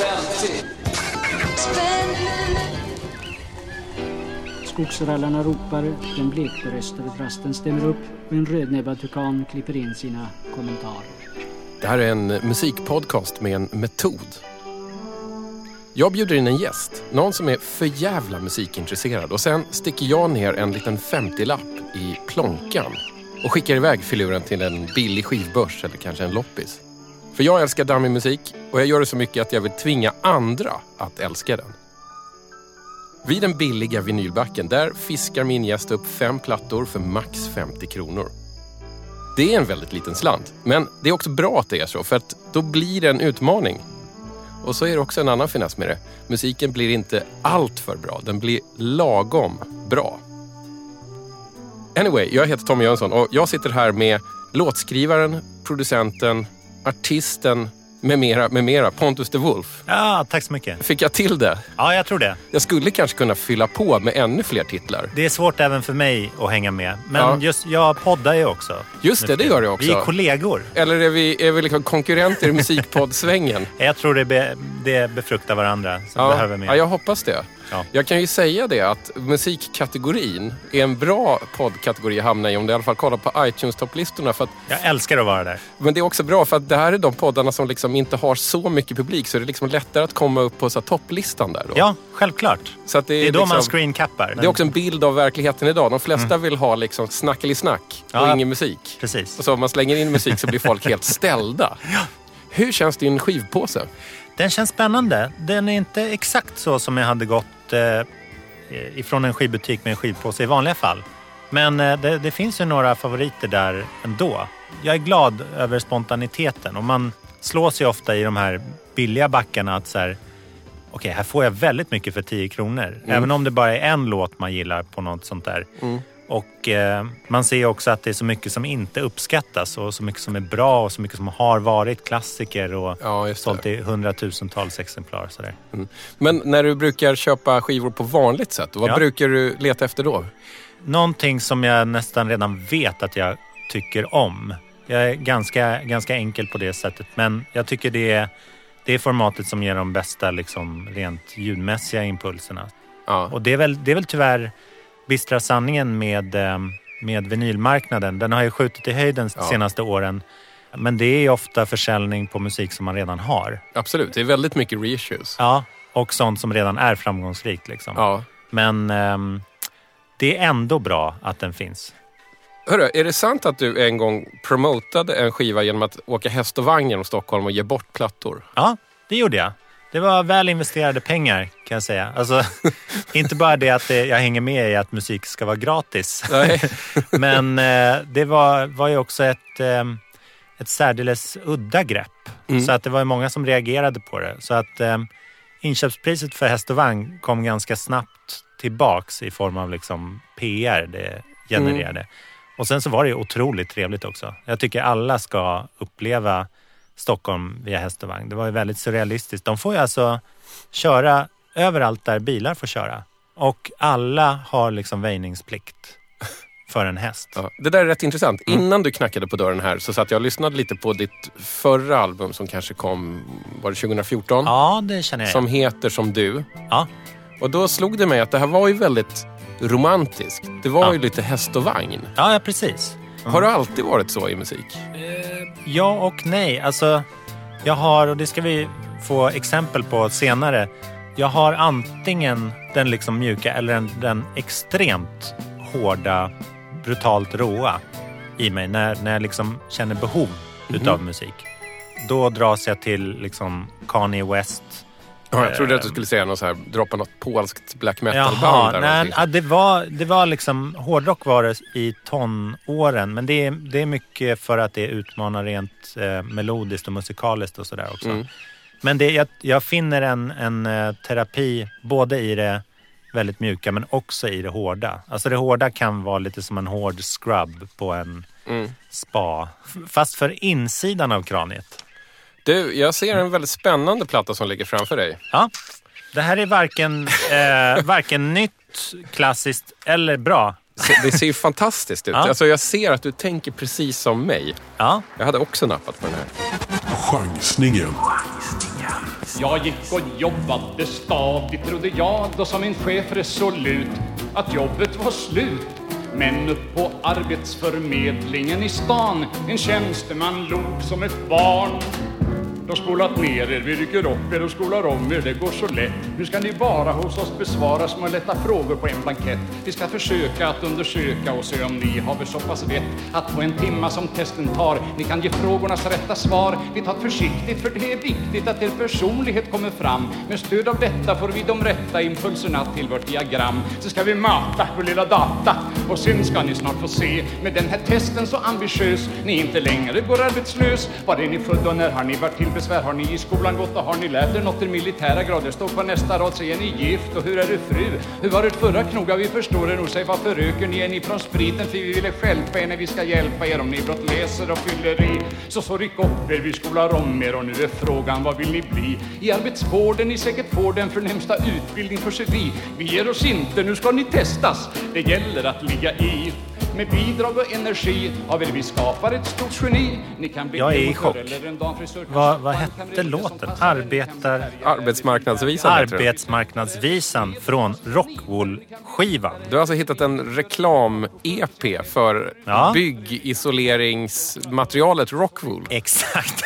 50. Skogsrallarna ropar, den blekberöstade trasten stämmer upp och en rödnäbbad tukan klipper in sina kommentarer. Det här är en musikpodcast med en metod. Jag bjuder in en gäst, någon som är för jävla musikintresserad och sen sticker jag ner en liten 50-lapp i plånkan och skickar iväg filuren till en billig skivbörs eller kanske en loppis. För jag älskar dammig musik och jag gör det så mycket att jag vill tvinga andra att älska den. Vid den billiga vinylbacken, där fiskar min gäst upp fem plattor för max 50 kronor. Det är en väldigt liten slant, men det är också bra att det är så, för att då blir det en utmaning. Och så är det också en annan finess med det. Musiken blir inte alltför bra, den blir lagom bra. Anyway, jag heter Tommy Jönsson och jag sitter här med låtskrivaren, producenten, artisten med mera, med mera, Pontus de Wolf. Ja, tack så mycket. Fick jag till det? Ja, jag tror det. Jag skulle kanske kunna fylla på med ännu fler titlar. Det är svårt även för mig att hänga med. Men Ja. just, jag poddar ju också. Just det, det gör jag också. Vi är kollegor. Eller är vi, är vi liksom konkurrenter i musikpoddsvängen? Jag tror det, be, det befruktar varandra. Så Ja, behöver mer. ja, jag hoppas det. Ja. Jag kan ju säga det att musikkategorin är en bra poddkategori att hamna i om du i alla fall kollar på iTunes-topplistorna. För att, Jag älskar att vara där. men det är också bra för att det här är de poddarna som liksom inte har så mycket publik så det är liksom lättare att komma upp på så topplistan där. Då. Ja, självklart. så det, Det är då man liksom- screencappar. Det är också en bild av verkligheten idag. De flesta vill ha liksom snackeli-snack och Mm. Ja. ingen musik. Precis. Och så om man slänger in musik så blir folk helt ställda. Hur känns din skivpåse? Den känns spännande. Den är inte exakt så som jag hade gått eh, ifrån en skivbutik med en skivpåse i vanliga fall. Men eh, det, det finns ju några favoriter där ändå. Jag är glad över spontaniteten och man slås ju ofta i de här billiga backarna att så här, okej, här får jag väldigt mycket för 10 kronor. Även om det bara är en låt man gillar på något sånt där. Och eh, man ser också att det är så mycket som inte uppskattas och så mycket som är bra och så mycket som har varit klassiker och Ja, sålt i hundratusentals exemplar. Sådär. Men när du brukar köpa skivor på vanligt sätt, vad Ja. brukar du leta efter då? Någonting som jag nästan redan vet att jag tycker om. Jag är ganska, ganska enkel på det sättet men jag tycker det är, det är formatet som ger de bästa liksom, rent ljudmässiga impulserna. Ja. Och det är väl, det är väl tyvärr bistra sanningen med, eh, med vinylmarknaden. Den har ju skjutit i höjden de Ja. senaste åren. Men det är ofta försäljning på musik som man redan har. Absolut, det är väldigt mycket reissues. Ja, och sånt som redan är framgångsrikt. Liksom. Ja. Men ehm, det är ändå bra att den finns. Hörru, är det sant att du en gång promotade en skiva genom att åka häst och vagn genom Stockholm och ge bort plattor? Ja, det gjorde jag. Det var väl investerade pengar kan jag säga. Alltså, inte bara det att det, jag hänger med i att musik ska vara gratis. Men eh, det var, var ju också ett, eh, ett särdeles udda grepp. Mm. Så att det var ju många som reagerade på det. Så att eh, inköpspriset för häst och vagn kom ganska snabbt tillbaks i form av liksom PR det genererade. Och sen så var det ju otroligt trevligt också. Jag tycker alla ska uppleva Stockholm via häst och vagn. Det var ju väldigt surrealistiskt. De får ju alltså köra överallt där bilar får köra. Och alla har liksom väjningsplikt för en häst. Ja, det där är rätt intressant. Mm. Innan du knackade på dörren här så satt jag och lyssnade lite på ditt förra album som kanske kom, var det 2014? Ja, det känner jag. Som heter Som du. Ja. Och då slog det mig att det här var ju väldigt romantiskt. Det var Ja. ju lite häst och vagn. Ja, ja, precis. Har det alltid varit så i musik? Ja och nej. Alltså, jag har, och det ska vi få exempel på senare. Jag har antingen den liksom mjuka eller den, den extremt hårda, brutalt råa i mig när, när jag liksom känner behov utav musik. Då dras jag till liksom Kanye West. Ja, jag trodde att du skulle säga något så här, droppa något polskt black metal-band. Jaha, nej, ja, det, var, det var liksom, hårdrock var det i tonåren. Men det är, det är mycket för att det utmanar rent eh, melodiskt och musikaliskt och sådär också. Mm. Men det, jag, jag finner en, en eh, terapi både i det väldigt mjuka men också i det hårda. Alltså det hårda kan vara lite som en hård scrub på en Mm. spa. Fast för insidan av kraniet. Du, jag ser en väldigt spännande platta som ligger framför dig. Ja, det här är varken, eh, varken nytt, klassiskt eller bra. Det ser ju fantastiskt ut. Ja. Alltså, jag ser att du tänker precis som mig. Ja, Jag hade också nappat på den här. Chansningen. Jag gick och jobbade stadigt trodde jag då som min chef resolut att jobbet var slut. Men upp på arbetsförmedlingen i stan en tjänsteman log som ett barn de spolat ner er, vi rycker upp er och skolar om er, det går så lätt. Nu ska ni bara hos oss besvara små lätta frågor på en blankett. Vi ska försöka att undersöka och se om ni har väl så pass vett att på en timma som testen tar, ni kan ge frågornas rätta svar. Vi tar försiktigt för det är viktigt att er personlighet kommer fram. Med stöd av detta får vi de rätta impulserna till vårt diagram. Så ska vi mata vår lilla data och sen ska ni snart få se med den här testen så ambitiös ni inte längre går arbetslös. Var är ni född och när har ni varit till besvär? Har ni i skolan gått och har ni lärt er något i militära grader? Står på nästa rad, säger ni gift och hur är du fru? Hur var det förra knoga? Vi förstår er nog, säg varför röker ni? Är ni från spriten? För vi ville stjälpa er när vi ska hjälpa er om ni blott läser och fyller i. Så så ryck upp er, vi skolar om er och nu är frågan vad vill ni bli? I arbetsvården ni säkert får den förnämsta utbildning för sig vi. Vi ger oss inte, nu ska ni testas. Det gäller att ligga i. Med bidrag och energi av er vi skapar ett stort geni. Ni kan bli Jag är i chock. Vad, vad hette låten? Arbetar... Arbetsmarknadsvisan. Arbetsmarknadsvisan från Rockwool-skivan. Du har alltså hittat en reklam-EP för Ja. byggisoleringsmaterialet Rockwool. Exakt.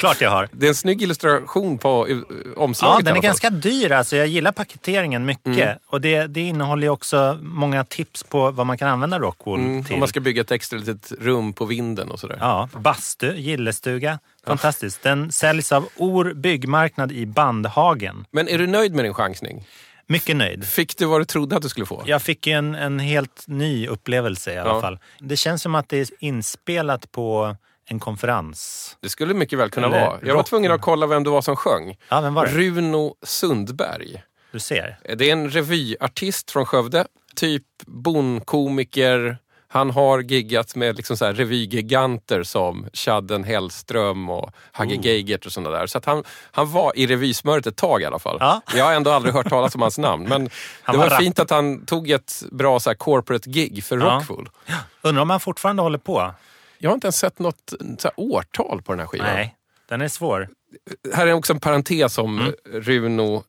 Klart jag har. Det är en snygg illustration på eh, omslaget Ja, den är ganska dyr. Alltså, jag gillar paketeringen mycket. Mm. Och det, det innehåller ju också många tips på vad man kan använda Rockwool Mm, till. om man ska bygga ett extra litet rum på vinden och sådär. Ja, bastu, gillestuga. Fantastiskt. Den säljs av Or byggmarknad i Bandhagen. Men är du nöjd med din chansning? Mycket nöjd. Fick du vad du trodde att du skulle få? Jag fick en, en helt ny upplevelse i alla Ja. fall. Det känns som att det är inspelat på en konferens. Det skulle mycket väl kunna Eller vara. Jag var rock. tvungen att kolla vem det var som sjöng. Ja, vem var det? Runo Sundberg. Du ser. Det är en revyartist från Skövde. Typ bonkomiker. Han har giggat med liksom så här revygiganter som Chadden Hellström och Hagge Oh. Geigert och sådana där. Så att han, han var i revysmöret ett tag i alla fall. Ja. Jag har ändå aldrig hört talas om hans namn. Men Han det var var, fint att han tog ett bra så här corporate gig för Ja. Rockwool. Undrar om han fortfarande håller på? Jag har inte ens sett något så årtal på den här skivan. Nej, den är svår. Här är också en parentes om Mm. Runo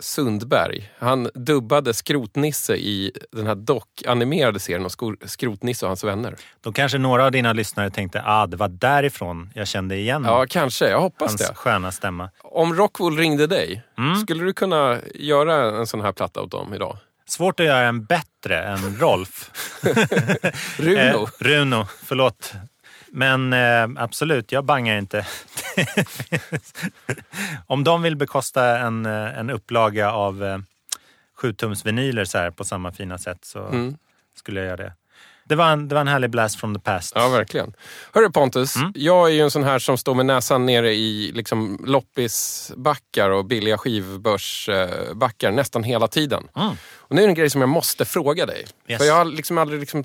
Sundberg. Han dubbade Skrotnisse i den här dock-animerade serien om Skrotnisse och hans vänner. Då kanske några av dina lyssnare tänkte ah, det var därifrån jag kände igen Ja, kanske. Jag hoppas hans det. sköna stämma. Om Rockwool ringde dig, Mm. skulle du kunna göra en sån här platta åt dem idag? Svårt att göra en bättre än Rolf. Runo? Eh, Runo, förlåt. Men eh, absolut, jag bangar inte. Om de vill bekosta en, eh, en upplaga av eh, 7-tums vinyler så här på samma fina sätt så Mm. skulle jag göra det. Det var, en, det var en härlig blast from the past. Ja, verkligen. Hörru Pontus, Mm. jag är ju en sån här som står med näsan nere i liksom, loppisbackar och billiga skivbörsbackar nästan hela tiden. Mm. Och nu är det en grej som jag måste fråga dig. Yes. För jag har liksom aldrig liksom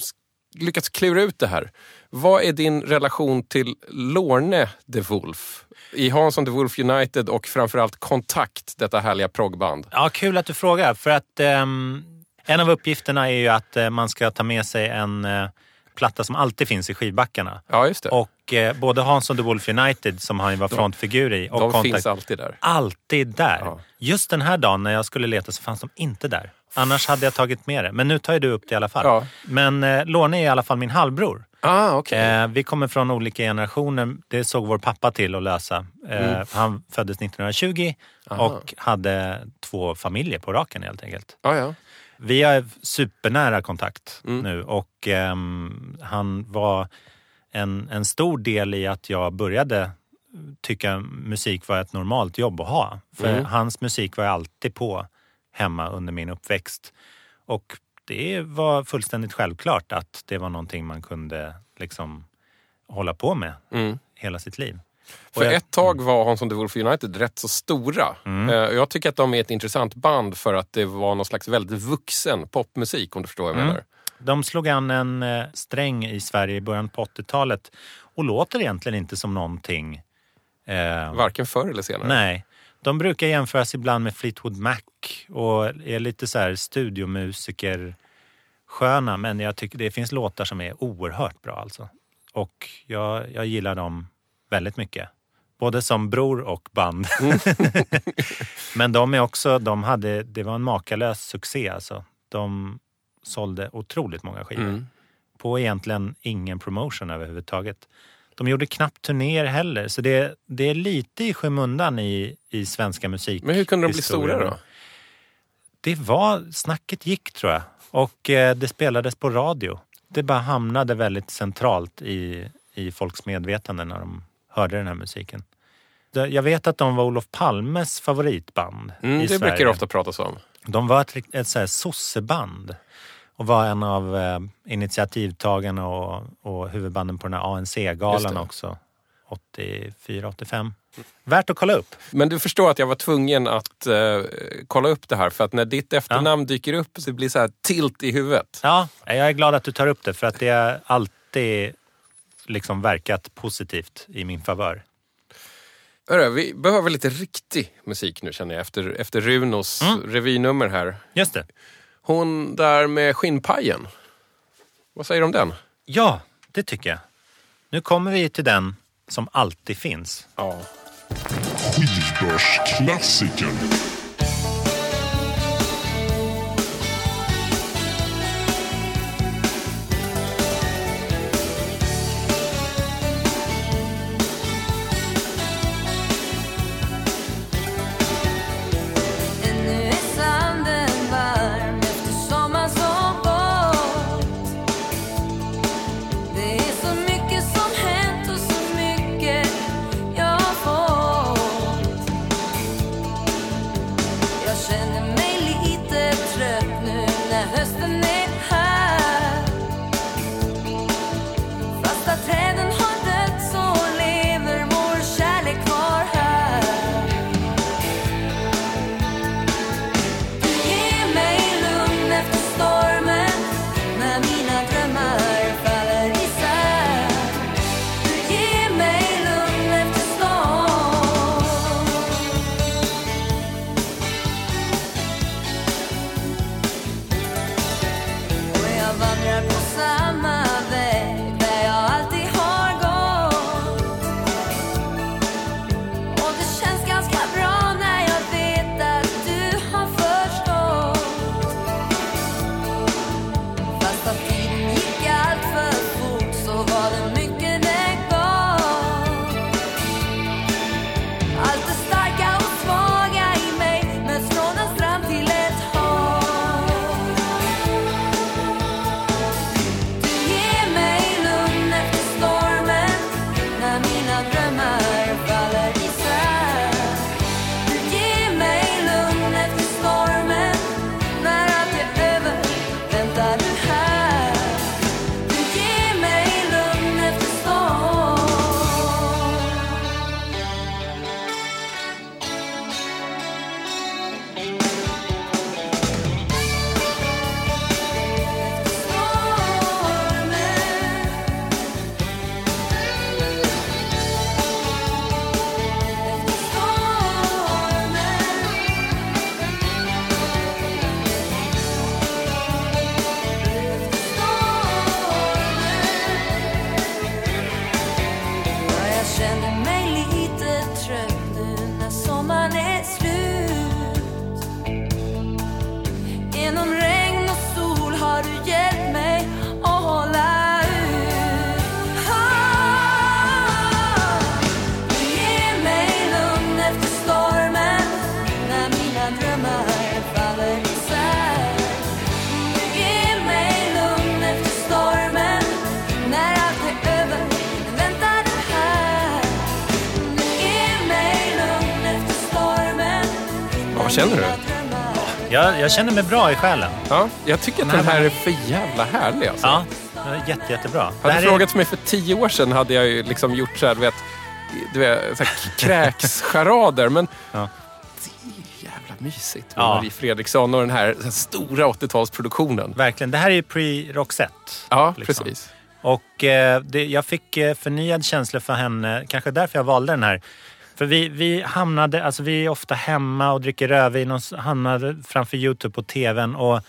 lyckats klura ut det här. Vad är din relation till Lorne de Wolf? I Hansson de Wolf United och framförallt Kontakt, detta härliga proggband. Ja, kul att du frågar. För att ehm, en av uppgifterna är ju att eh, man ska ta med sig en eh, platta som alltid finns i skivbackarna. Ja, just det. Och eh, både Hansson the Wolf United, som han var frontfigur i, och De Contact, finns alltid där. alltid där. Ja. Just den här dagen när jag skulle leta så fanns de inte där. Annars hade jag tagit med det. Men nu tar ju du upp det i alla fall. Ja. Men eh, Lorne är i alla fall min halvbror. Ah, okej. Eh, vi kommer från olika generationer. Det såg vår pappa till att lösa. Eh, Mm. Han föddes 1920 Aha. och hade två familjer på raken helt enkelt. Ja, ja. Vi har supernära kontakt Mm. nu och ehm, han var en, en stor del i att jag började tycka musik var ett normalt jobb att ha. För Mm. hans musik var alltid på hemma under min uppväxt. Och det var fullständigt självklart att det var någonting man kunde liksom hålla på med Mm. hela sitt liv. För jag- ett tag var Hansson de Wolf United rätt så stora. Mm. Eh, Jag tycker att de är ett intressant band för att det var någon slags väldigt vuxen popmusik om du förstår vad jag Mm. menar. De slog an en eh, sträng i Sverige i början på 80-talet och låter egentligen inte som någonting. Eh, Varken förr eller senare. nej. De brukar jämföras ibland med Fleetwood Mac och är lite så här studiomusiker sköna men jag tycker det finns låtar som är oerhört bra alltså. Och jag, jag gillar dem väldigt mycket. Både som bror och band. Men de är också, de hade, det var en makalös succé alltså. De sålde otroligt många skivor. Mm. På egentligen ingen promotion överhuvudtaget. De gjorde knappt turnéer heller, så det, det är lite i skymundan i, i svenska musik. Men hur kunde de bli stora då? Det var, snacket gick tror jag. Och eh, det spelades på radio. Det bara hamnade väldigt centralt i, i folks medvetande när de hörde den här musiken. Jag vet att de var Olof Palmes favoritband Mm, i det Sverige. brukar det ofta pratas om. De var ett, ett så här sosseband och var en av eh, initiativtagarna och, och huvudbanden på den här ANC-galan också. 84, 85. Värt att kolla upp. Men du förstår att jag var tvungen att eh, kolla upp det här för att när ditt efternamn dyker upp så blir det så här tilt i huvudet. Ja, jag är glad att du tar upp det för att det har alltid liksom verkat positivt i min favör. Hörru, vi behöver lite riktig musik nu känner jag efter, efter Runos Mm. revynummer här. Just det. Hon där med skinnpajen. Vad säger du om den? Ja, det tycker jag. Nu kommer vi till den som alltid finns. Ja. Skivbörsklassikern. Jag, känner mig bra i själen. Ja, jag tycker att den här är för jävla härlig alltså. Ja, är jätte, jättebra. Hade du är- frågat mig för tio år sedan hade jag ju liksom gjort så här, du vet, du vet så här kräkscharader. Men Ja. det är jävla mysigt med Ja. Marie Fredriksson och den här, så här stora 80-talsproduktionen. Verkligen. Det här är ju pre-Roxette. Ja, liksom. precis. Och eh, det, jag fick eh, förnyad känsla för henne, kanske därför jag valde den här. För vi, vi hamnade, alltså vi är ofta hemma och dricker rödvin och hamnade framför Youtube på tvn och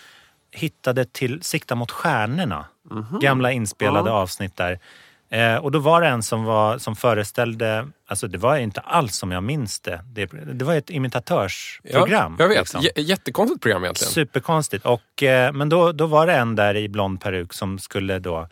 hittade till Sikta mot stjärnorna. Gamla inspelade avsnitt där. Eh, och då var det en som, var, som föreställde, alltså det var inte alls som jag minns det. Det, det var ett imitatörsprogram. Ja, jag vet. liksom. Jättekonstigt program egentligen. Superkonstigt. Och, eh, men då, då var det en där i blond peruk som skulle då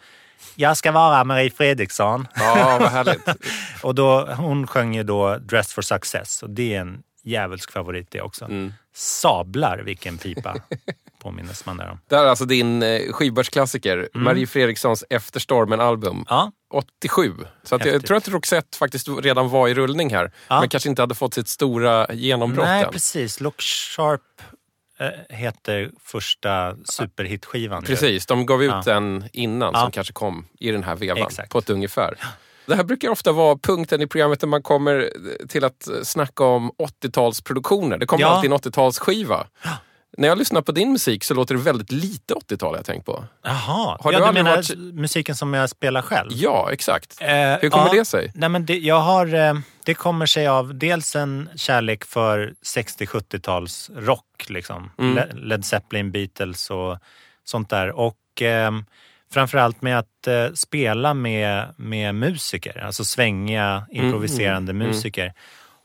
jag ska vara Marie Fredriksson. Ja, vad härligt. Och då, hon sjöng ju då Dress for Success och det är en djävulsk favorit det också. Mm. Sablar vilken pipa påminnes man där om. Det här är alltså din eh, skivbörsklassiker, Marie Fredrikssons Efter stormen-album. Ja, 87. Så att jag tror att Roxette faktiskt redan var i rullning här. Ja. Men kanske inte hade fått sitt stora genombrott nej än. precis. Look Sharp heter första superhitskivan. Precis, de gav ut Ja. den innan Ja. som kanske kom i den här vevan Exakt. på ett ungefär. Det här brukar ofta vara punkten i programmet där man kommer till att snacka om 80-talsproduktioner. Det kommer Ja. alltid en 80-talsskiva. När jag lyssnar på din musik så låter det väldigt lite 80-tal har jag tänkt på. Jaha, Har ja, du du aldrig menar varit- musiken som jag spelar själv? Ja, exakt. Eh, Hur kommer ja, det sig? Nej, men det, jag har, eh, det kommer sig av dels en kärlek för 60-70-tals rock. Liksom. Mm. Le- Led Zeppelin, Beatles och sånt där. Och eh, framförallt med att eh, spela med, med musiker, alltså svängiga, improviserande mm, musiker.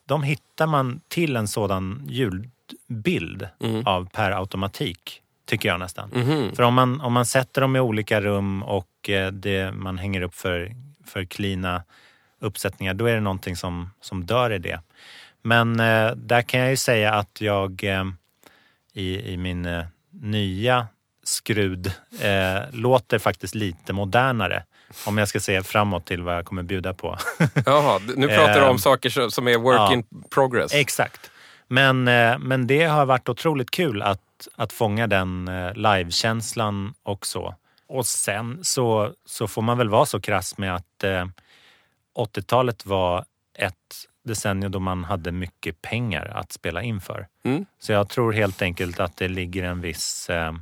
De hittar man till en sådan ljudbild Mm. av per automatik, tycker jag nästan. Mhm. För om man, om man sätter dem i olika rum och eh, det, man hänger upp för, för klina uppsättningar, då är det någonting som, som dör i det. Men eh, där kan jag ju säga att jag eh, i, i min eh, nya skrud eh, låter faktiskt lite modernare. Om jag ska se framåt till vad jag kommer bjuda på. Jaha, nu pratar du om Ehm, saker som- är work ja. in progress. Exakt. Men, eh, men det har varit otroligt kul att, att fånga den eh, livekänslan också. Och sen så, så får man väl vara så krass med att eh, 80-talet var ett decennium då man hade mycket pengar att spela in för. Mm. Så jag tror helt enkelt att det ligger en viss eh,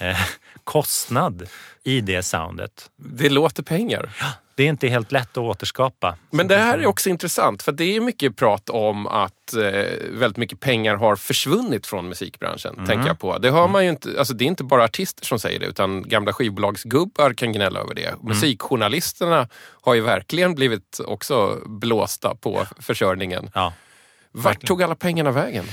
eh, kostnad i det soundet. Det låter pengar. Det är inte helt lätt att återskapa. Men det här är också intressant för det är mycket prat om att eh, väldigt mycket pengar har försvunnit från musikbranschen. Mm. Tänker jag på. Det, hör man ju inte, alltså det är inte bara artister som säger det utan gamla skivbolagsgubbar kan gnälla över det. Mm. Musikjournalisterna har ju verkligen blivit också blåsta på försörjningen. Ja. Vart tog alla pengarna vägen?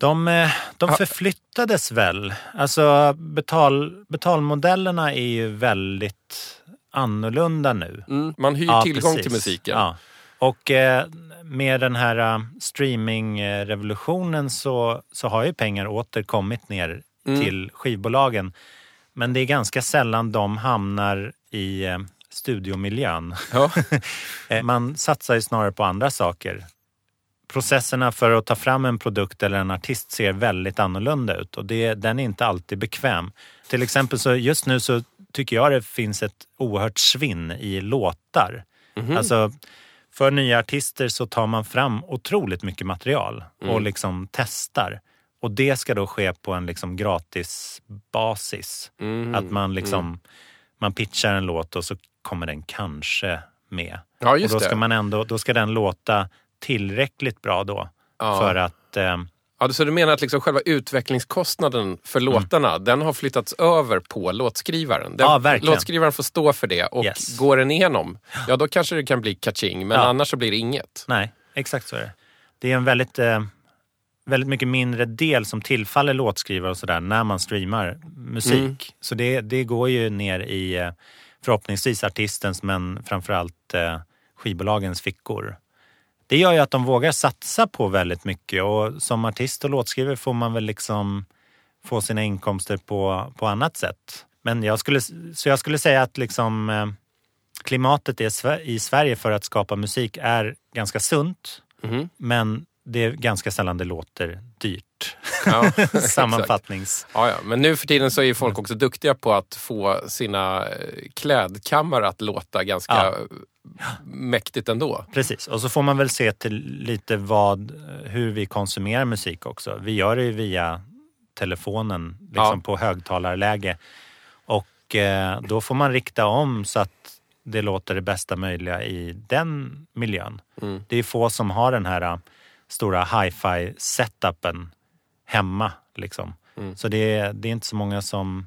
De, eh, de förflyttades väl. Alltså betal, betalmodellerna är ju väldigt annorlunda nu. Mm, man hyr Ja, tillgång precis. till musiken. Ja. Och eh, med den här eh, streamingrevolutionen så, så har ju pengar åter kommit ner Mm. till skivbolagen. Men det är ganska sällan de hamnar i eh, studiomiljön. Ja. Man satsar ju snarare på andra saker. Processerna för att ta fram en produkt eller en artist ser väldigt annorlunda ut och det, den är inte alltid bekväm. Till exempel så just nu så tycker jag det finns ett oerhört svinn i låtar. Alltså för nya artister så tar man fram otroligt mycket material och liksom testar. Och det ska då ske på en liksom gratis basis. Mm. Att man liksom man pitchar en låt och så kommer den kanske med. Ja, och då ska, det. man ändå, då ska den låta tillräckligt bra då. Ja. För att... Eh, Ja, så du menar att liksom själva utvecklingskostnaden för Mm. låtarna, den har flyttats över på låtskrivaren? Den, Ja, verkligen. Låtskrivaren får stå för det och Yes. går den igenom, ja då kanske det kan bli kaching, men Ja. annars så blir det inget. nej, exakt så är det. Det är en väldigt, eh, väldigt mycket mindre del som tillfaller låtskrivare och sådär när man streamar musik. Mm. Så det, det går ju ner i eh, förhoppningsvis artistens men framförallt eh, skivbolagens fickor. Det gör ju att de vågar satsa på väldigt mycket och som artist och låtskrivare får man väl liksom få sina inkomster på, på annat sätt. Men jag skulle, så jag skulle säga att liksom eh, klimatet i Sverige för att skapa musik är ganska sunt. Mhm. Men det är ganska sällan det låter dyrt. Ja. Sammanfattnings... Ja, ja. Men nu för tiden så är ju folk också duktiga på att få sina eh, klädkammare att låta ganska Ja. mäktigt ändå. Precis, och så får man väl se till lite vad, hur vi konsumerar musik också. Vi gör det ju via telefonen, liksom på högtalarläge. Och eh, då får man rikta om så att det låter det bästa möjliga i den miljön. Mm. Det är få som har den här eh, stora hi-fi setupen hemma. Liksom. Mm. Så det är, det är inte så många som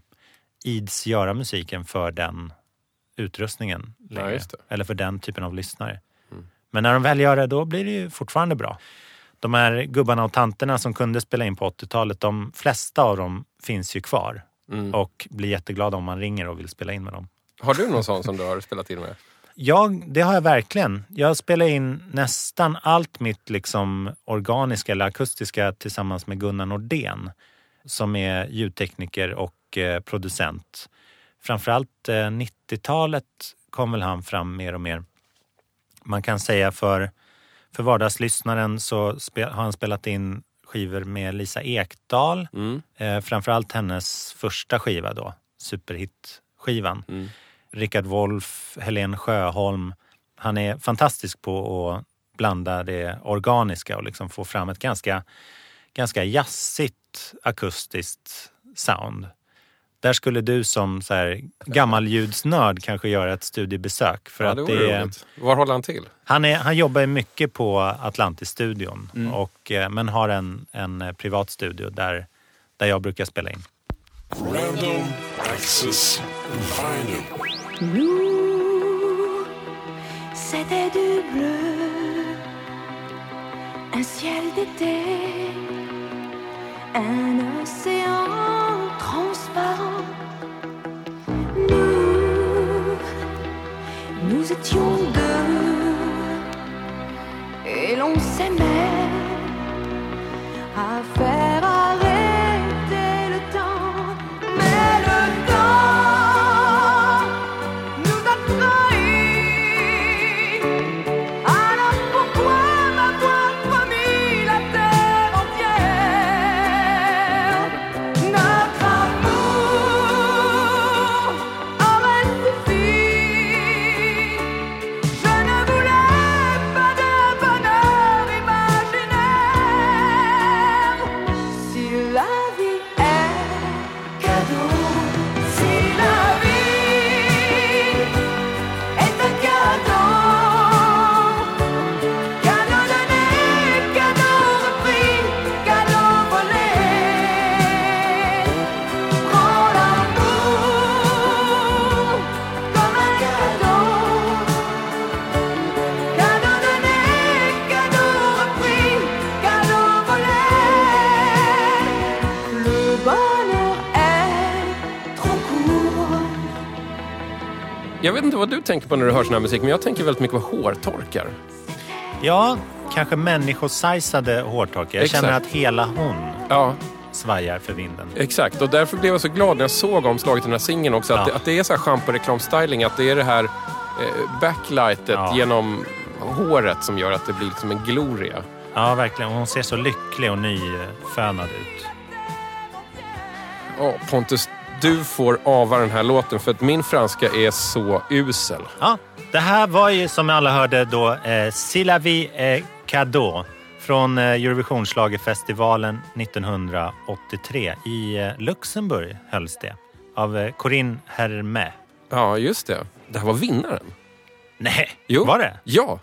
ids göra musiken för den utrustningen längre. det. Eller för den typen av lyssnare. Men när de väl gör det, då blir det ju fortfarande bra. De här gubbarna och tanterna som kunde spela in på 80-talet, de flesta av dem finns ju kvar. Och blir jätteglada om man ringer och vill spela in med dem. Har du någon sån som du har spelat in med? Jag, det har jag verkligen. Jag spelar in nästan allt mitt liksom organiska eller akustiska tillsammans med Gunnar Nordén som är ljudtekniker och eh, producent. Framförallt eh, 90-talet kom väl han fram mer och mer. Man kan säga för, för vardagslyssnaren så spe, har han spelat in skivor med Lisa Ekdahl. Eh, framförallt hennes första skiva då, superhit-skivan. Rickard Wolff, Helen Sjöholm. Han är fantastisk på att blanda det organiska och liksom få fram ett ganska, ganska jazzigt akustiskt sound. Där skulle du som så här gammaljudsnörd kanske göra ett studiebesök. För Ja, att det är, roligt. Var håller han till? han, är, han jobbar ju mycket på Atlantis-studion och, eh, men har en, en eh, privat studio där, där jag brukar spela in. Random Access. Nous, c'était du bleu, un ciel d'été, un océan transparent. Nous, nous étions deux, et l'on s'aimait à faire vad du tänker på när du hör sån här musik, men jag tänker väldigt mycket på hårtorkar. Ja, kanske människosizade hårtorkar. Jag Exakt. känner att hela hon Ja, svajar för vinden. exakt. Och därför blev jag så glad när jag såg omslaget till den här singeln också. Att, Ja. det, att det är så här schampo-reklamstyling, att det är det här eh, backlightet Ja. genom håret som gör att det blir liksom en gloria. Ja, verkligen. Hon ser så lycklig och nyfönad ut. Ja, Pontus, du får ava den här låten för att min franska är så usel. Ja, det här var ju som alla hörde då eh, Si la vie est cadeau från eh, Eurovisionsschlagerfestivalen 1983. I eh, Luxemburg hölls det av eh, Corinne Hermé. Ja, just det. Det här var vinnaren. Nej, Jo. var det? Ja.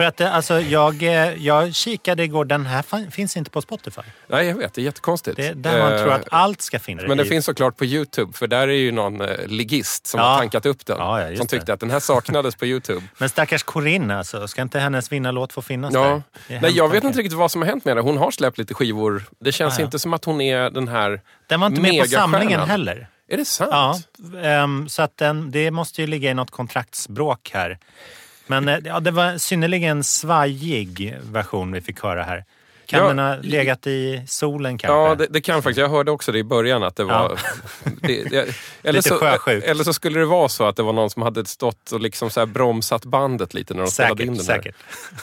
För att eh, alltså, jag, eh, jag kikade igår, den här finns inte på Spotify. Nej, jag vet. Det är jättekonstigt. Det är där man Eh, tror att allt ska finnas. Men det i- finns såklart på Youtube, för där är ju någon eh, ligist som Ja. har tankat upp den. Ja, ja, som tyckte det. att den här saknades på Youtube. Men stackars Corinne alltså, ska inte hennes vinnarlåt få finnas Ja. där? Nej, jag vet inte riktigt vad som har hänt med det. Hon har släppt lite skivor. Det känns inte som att hon är den här Den var inte med på samlingen heller. Är det sant? Ja, ehm, så att den, det måste ju ligga i något kontraktsbråk här. Men eh, ja, det var en synnerligen svajig version vi fick höra här. Kan Ja, den ha legat i solen kanske? Ja, det, det kan faktiskt. Jag hörde också det i början att det var... Det, det, eller, Lite så, sjösjukt. eller så skulle det vara så att det var någon som hade stått och liksom så bromsat bandet lite när de spelade in säkert,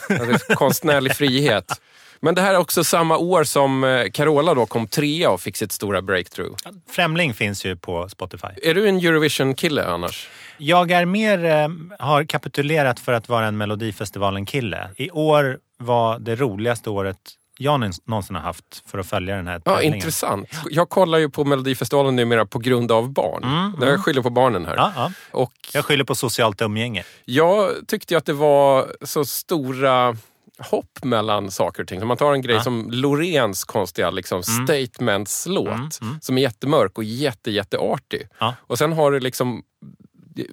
den säkert. här. Alltså, Konstnärlig frihet. Men det här är också samma år som eh, Carola då kom trea och fick sitt stora breakthrough. Främling finns ju på Spotify. Är du en Eurovision-kille annars? Jag är mer, eh, har kapitulerat för att vara en Melodifestivalen-kille. I år var det roligaste året jag någonsin- har haft för att följa den här Ja, tävlingen. intressant. Jag kollar ju på Melodifestivalen numera på grund av barn. Jag skyller på barnen här. Ja, ja. Och Jag skyller på socialt umgänge. jag tyckte ju att det var så stora hopp mellan saker och ting. Om man tar en grej Ja. som Loreens konstiga liksom, statements-låt Mm, mm. som är jättemörk och jätte, jätteartig. Ja. Och sen har du liksom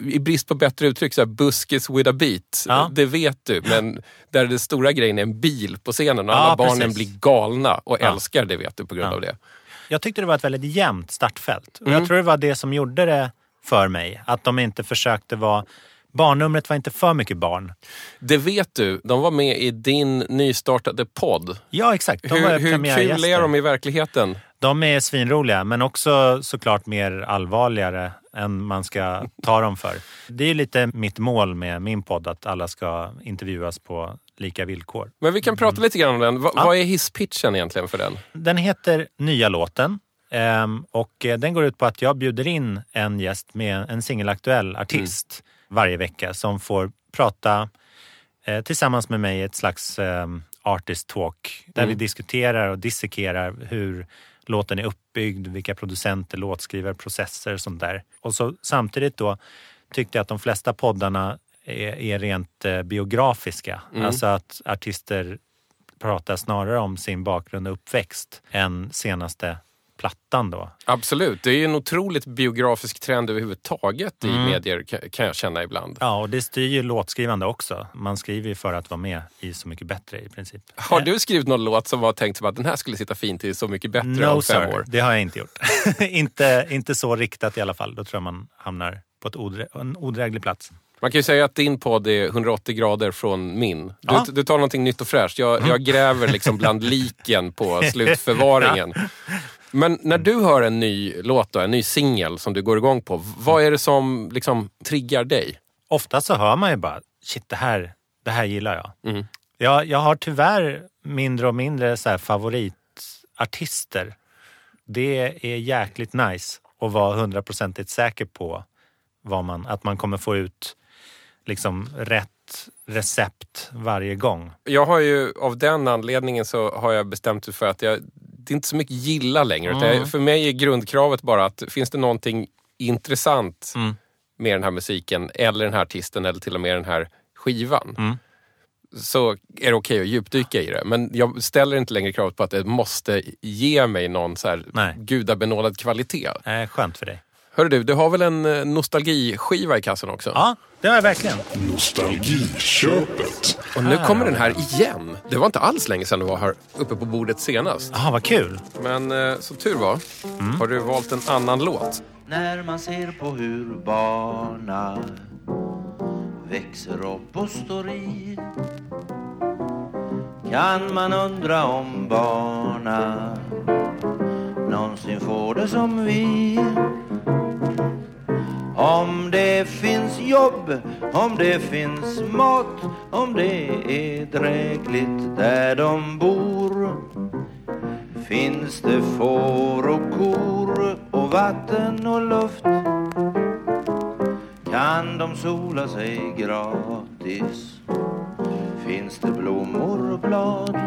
i brist på bättre uttryck, så här, buskis with a beat. Ja. Det vet du, men där den stora grejen är en bil på scenen och alla barnen precis. blir galna och älskar det vet du på grund av det. Jag tyckte det var ett väldigt jämnt startfält. Och Mm. Jag tror det var det som gjorde det för mig. Att de inte försökte vara... Barnnumret var inte för mycket barn. Det vet du, de var med i din nystartade podd. Ja, exakt. De var Hur, hur kul är de i verkligheten? De är svinroliga, men också såklart mer allvarligare än man ska ta dem för. Det är lite mitt mål med min podd, att alla ska intervjuas på lika villkor. Men vi kan prata lite grann om den. Va, Ja. Vad är hisspitchen egentligen för den? Den heter Nya låten ehm, och eh, den går ut på att jag bjuder in en gäst med en singelaktuell artist varje vecka som får prata eh, tillsammans med mig i ett slags ehm, artist talk där vi diskuterar och dissekerar hur låten är uppbyggd, vilka producenter, låtskrivare, processer och sånt där. Och så samtidigt då tyckte jag att de flesta poddarna är, är rent eh, biografiska. Alltså att artister pratar snarare om sin bakgrund och uppväxt än senaste plattan då. Absolut, det är en otroligt biografisk trend överhuvudtaget i medier ka- kan jag känna ibland. Ja, och det styr ju låtskrivande också. Man skriver ju för att vara med i Så mycket bättre i princip. Har du skrivit någon låt som var tänkt som att den här skulle sitta fint i Så mycket bättre No om fem sir, år? det har jag inte gjort. inte, inte så riktat i alla fall. Då tror jag man hamnar på ett odrä en odräglig plats. Man kan ju säga att din podd är 180 grader från min. Du, Ja. Mm. du tar någonting nytt och fräscht. Jag, jag gräver liksom bland liken på slutförvaringen. Men när du hör en ny låt, då, en ny singel som du går igång på, vad är det som liksom triggar dig? Ofta så hör man ju bara, shit det här, det här gillar jag. Mm. Jag, jag har tyvärr mindre och mindre så favoritartister. Det är jäkligt nice att vara hundraprocentigt säker på vad man, att man kommer få ut liksom rätt recept varje gång. Jag har ju av den anledningen så har jag bestämt mig för att jag, det är inte så mycket gilla längre. Mm. för mig är grundkravet bara att finns det någonting intressant Mm. med den här musiken eller den här artisten eller till och med den här skivan. Mm. Så är det okej att djupdyka i det. Men jag ställer inte längre kravet på att det måste ge mig någon så här Nej. gudabenådad kvalitet. Eh, skönt för dig. Hörru du, du har väl en eh, nostalgiskiva i kassan också? Ja, det har jag verkligen. Nostalgiköpet. Och nu kommer den här igen. Det var inte alls länge sedan du var här uppe på bordet senast. Jaha, vad kul. Men eh, som tur var har du valt en annan låt. När man ser på hur barna växer upp och står i kan man undra om barna någonsin får det som vi om det finns jobb, om det finns mat, om det är drägligt där de bor finns det får och kor och vatten och luft kan de sola sig gratis. Finns det blommor och blad?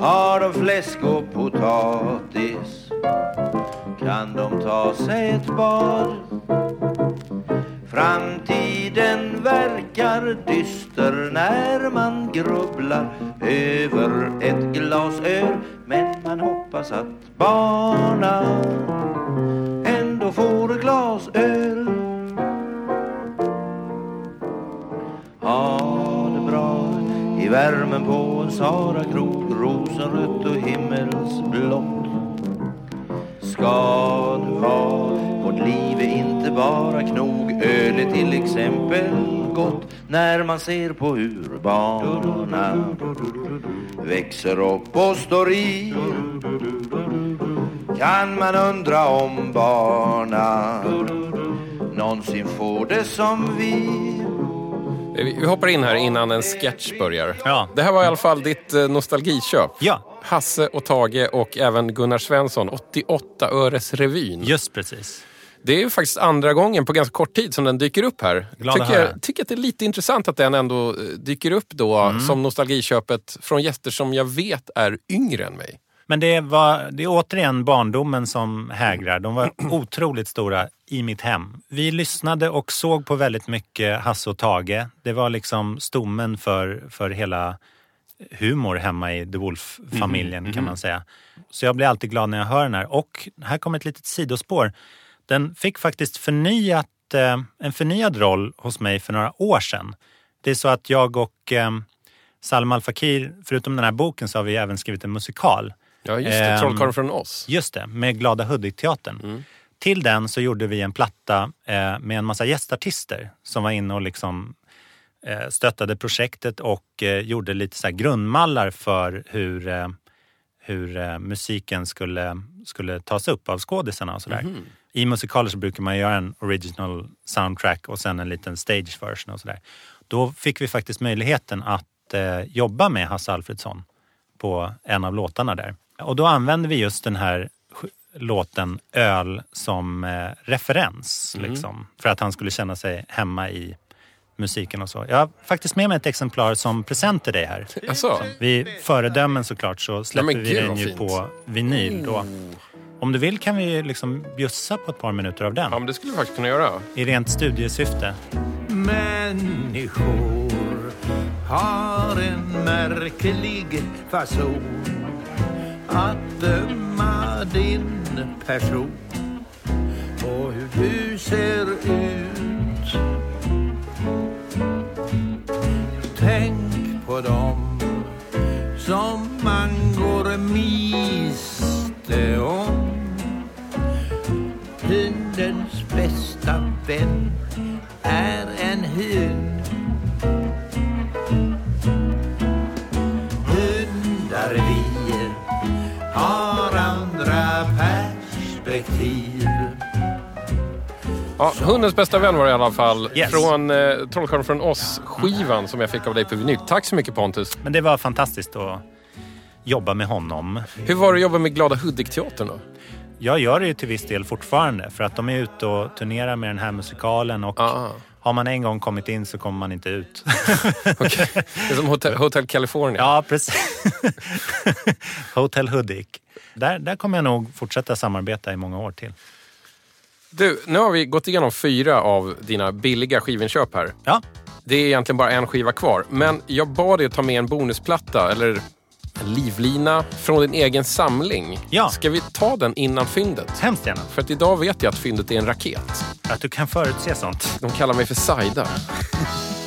Har de fläsk och potatis? Kan de ta sig ett bad Framtiden verkar dyster när man grubblar över ett glas öl Men man hoppas att barna ändå får ett glas öl Ha det bra i värmen på en Sarakrog Rosenrött och himmelsblått ska det vara Vårt liv är inte bara knog Öl är till exempel gott När man ser på hur barna Växer upp och står i Kan man undra om barna Någonsin får det som vi Vi vi hoppar in här innan en sketch börjar. Ja. Det här var i alla fall ditt eh, nostalgiköp. Ja, Hasse och Tage och även Gunnar Svensson, 88 öres revyn. just precis. Det är ju faktiskt andra gången på ganska kort tid som den dyker upp här. Glad att tycker, jag, tycker att det är lite intressant att den ändå eh, dyker upp då Mm. som nostalgiköpet från gäster som jag vet är yngre än mig. Men det, var, det är återigen barndomen som hägrar. De var otroligt stora i mitt hem. Vi lyssnade och såg på väldigt mycket Hasse och Tage. Det var liksom stommen för, för hela humor hemma i The Wolf-familjen kan man säga. Så jag blir alltid glad när jag hör den här. Och här kommer ett litet sidospår. Den fick faktiskt förnyat, eh, en förnyad roll hos mig för några år sedan. Det är så att jag och eh, Salma Al Fakir, förutom den här boken så har vi även skrivit en musikal. Ja, just det. Ehm, Trollkarlen från oss. Just det, med Glada Hudik-teatern. Till den så gjorde vi en platta eh, med en massa gästartister som var inne och liksom stöttade projektet och eh, gjorde lite så grundmallar för hur, eh, hur eh, musiken skulle, skulle tas upp av skådisarna och sådär. I musikaler så brukar man göra en original soundtrack och sen en liten stage version och sådär. Då fick vi faktiskt möjligheten att eh, jobba med Hasse Alfredsson på en av låtarna där. Och då använde vi just den här låten Öl som eh, referens. Liksom, för att han skulle känna sig hemma i musiken och så. Jag har faktiskt med mig ett exemplar som present till dig här. Alltså, Vid föredömen såklart så släpper men vi den ju fint. på vinyl då. Om du vill kan vi liksom bjussa på ett par minuter av den. ja, men det skulle vi faktiskt kunna göra. I rent studiesyfte. Människor har en märklig fason att döma din person och hur du ser ut. På dem som man går miste om. Hundens bästa vän är Ja, Hundens bästa vän var det i alla fall. Yes. Från eh, Trollkarlen från oss-skivan som jag fick av dig på vinyl. Tack så mycket Pontus. Men det var fantastiskt att jobba med honom. Hur var det att jobba med Glada Hudik-teatern då? Jag gör det ju till viss del fortfarande för att de är ute och turnerar med den här musikalen och Ah. har man en gång kommit in så kommer man inte ut. Okej. Det är som Hotel, Hotel California. ja, precis. Hotel Hudik. Där, där kommer jag nog fortsätta samarbeta i många år till. Du, nu har vi gått igenom fyra av dina billiga skivinköp här. Ja, Det är egentligen bara en skiva kvar. Men jag bad dig att ta med en bonusplatta, eller en livlina, från din egen samling. Ja. Ska vi ta den innan fyndet? hemskt gärna. För att idag vet jag att fyndet är en raket. Att du kan förutse sånt. De kallar mig för Saida.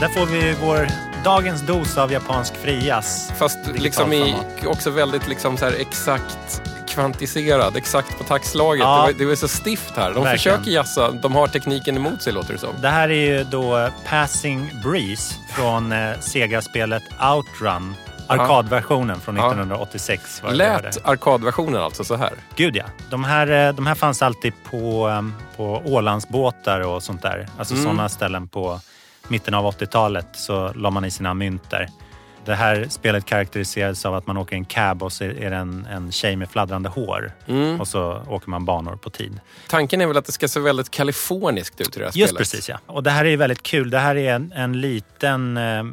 Där får vi vår dagens dos av japansk frias. Fast liksom i, också väldigt liksom så här exakt kvantiserad, exakt på taktslaget. Ja. Det, var, det var så stift här. De Verkligen. försöker jassa, de har tekniken emot sig låter det som. Det här är ju då Passing Breeze från eh, Sega-spelet Outrun. Arkadversionen från Ja. 1986. var. Lät arkadversionen alltså så här? Gud ja. De här, eh, de här fanns alltid på, eh, på Ålandsbåtar och sånt där. Alltså Mm. sådana ställen på mitten av 80-talet så la man i sina mynt där. Det här spelet karaktäriserades av att man åker i en cab och så är det en, en tjej med fladdrande hår. Mm. Och så åker man banor på tid. Tanken är väl att det ska se väldigt kaliforniskt ut i det här Just spelet? precis ja. Och det här är väldigt kul. Det här är en, en liten eh,